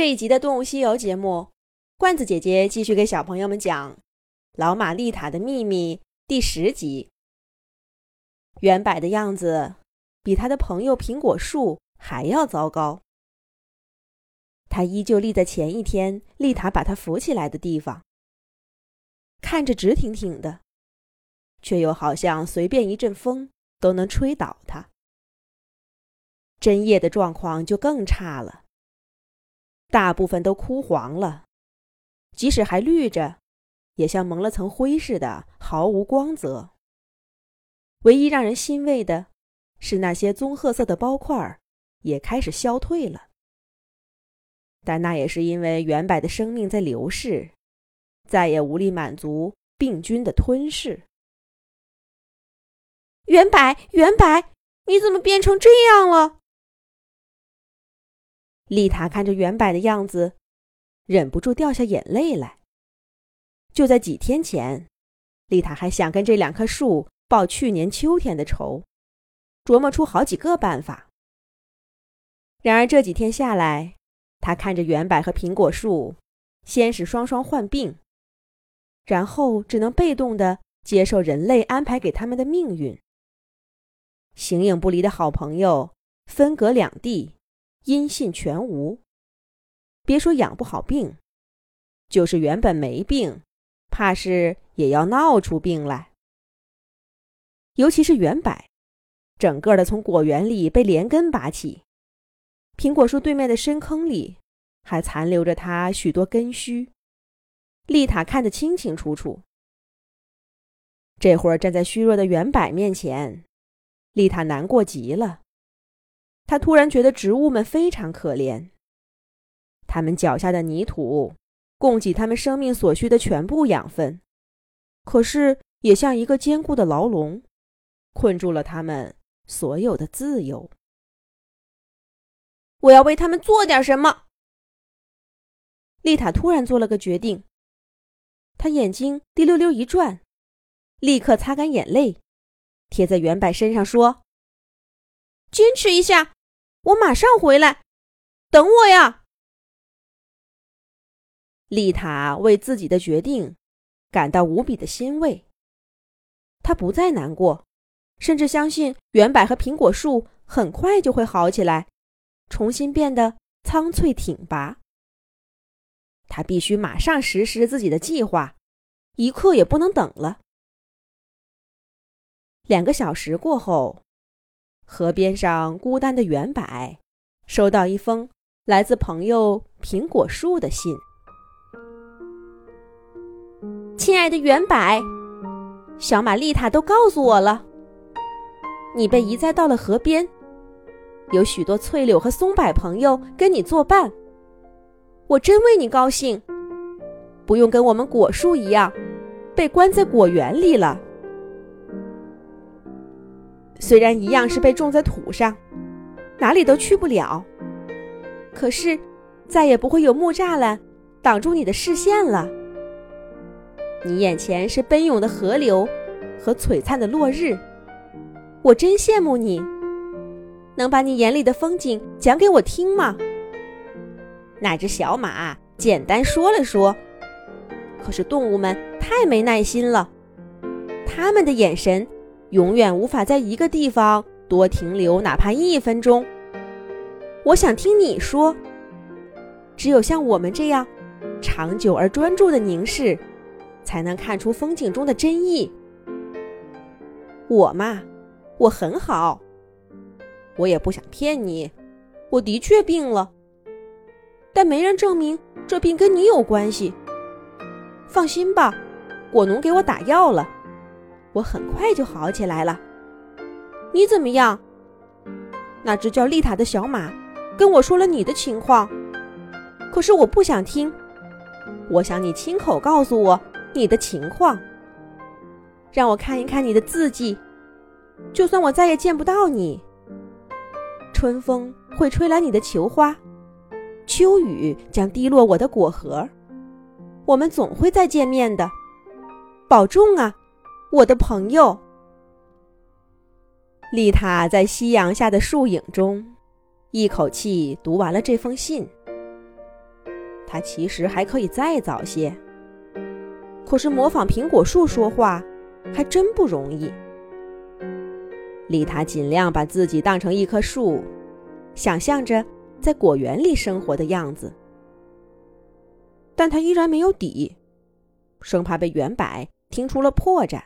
这一集的《动物西游》节目，罐子姐姐继续给小朋友们讲《老马丽塔的秘密》第十集。圆柏的样子比他的朋友苹果树还要糟糕。他依旧立在前一天丽塔把他扶起来的地方，看着直挺挺的，却又好像随便一阵风都能吹倒他。针叶的状况就更差了。大部分都枯黄了，即使还绿着，也像蒙了层灰似的，毫无光泽。唯一让人欣慰的，是那些棕褐色的包块也开始消退了。但那也是因为原柏的生命在流逝，再也无力满足病菌的吞噬。原柏，原柏，你怎么变成这样了？丽塔看着圆柏的样子，忍不住掉下眼泪来。就在几天前，丽塔还想跟这两棵树报去年秋天的仇，琢磨出好几个办法。然而这几天下来，她看着圆柏和苹果树，先是双双患病，然后只能被动的接受人类安排给他们的命运。形影不离的好朋友分隔两地。音信全无，别说养不好病，就是原本没病，怕是也要闹出病来。尤其是圆柏，整个的从果园里被连根拔起，苹果树对面的深坑里还残留着它许多根须，丽塔看得清清楚楚。这会儿站在虚弱的圆柏面前，丽塔难过极了。他突然觉得植物们非常可怜，他们脚下的泥土供给他们生命所需的全部养分，可是也像一个坚固的牢笼，困住了他们所有的自由。我要为他们做点什么。丽塔突然做了个决定，她眼睛滴溜溜一转，立刻擦干眼泪，贴在原柏身上说：“坚持一下。”我马上回来，等我呀！丽塔为自己的决定感到无比的欣慰。她不再难过，甚至相信圆柏和苹果树很快就会好起来，重新变得苍翠挺拔。她必须马上实施自己的计划，一刻也不能等了。两个小时过后。河边上孤单的圆柏，收到一封来自朋友苹果树的信。亲爱的圆柏，小玛丽塔都告诉我了，你被移栽到了河边，有许多翠柳和松柏朋友跟你作伴。我真为你高兴，不用跟我们果树一样，被关在果园里了。虽然一样是被种在土上，哪里都去不了，可是再也不会有木栅栏挡住你的视线了。你眼前是奔涌的河流和璀璨的落日，我真羡慕你，能把你眼里的风景讲给我听吗？那只小马简单说了说，可是动物们太没耐心了，他们的眼神。永远无法在一个地方多停留哪怕一分钟。我想听你说，只有像我们这样长久而专注的凝视，才能看出风景中的真意。我嘛，我很好，我也不想骗你，我的确病了，但没人证明这病跟你有关系。放心吧，果农给我打药了。我很快就好起来了，你怎么样？那只叫丽塔的小马跟我说了你的情况，可是我不想听。我想你亲口告诉我你的情况，让我看一看你的字迹。就算我再也见不到你，春风会吹来你的球花，秋雨将滴落我的果核，我们总会再见面的。保重啊！我的朋友，丽塔在夕阳下的树影中，一口气读完了这封信。他其实还可以再早些。可是模仿苹果树说话，还真不容易。丽塔尽量把自己当成一棵树，想象着在果园里生活的样子，但她依然没有底，生怕被圆柏听出了破绽。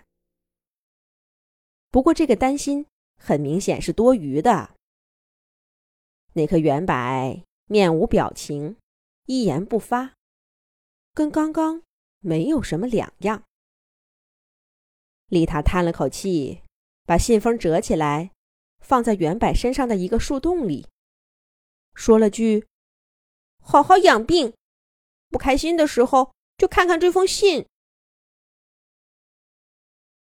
不过这个担心很明显是多余的。那棵圆柏面无表情，一言不发，跟刚刚没有什么两样。丽塔叹了口气。把信封折起来，放在圆柏身上的一个树洞里，说了句：“好好养病，不开心的时候就看看这封信。”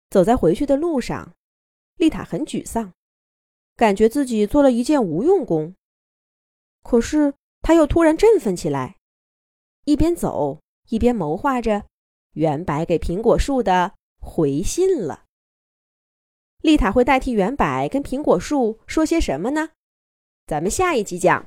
走在回去的路上，丽塔很沮丧，感觉自己做了一件无用功。可是他又突然振奋起来，一边走一边谋划着原白给苹果树的回信了。丽塔会代替原白跟苹果树说些什么呢？咱们下一集讲。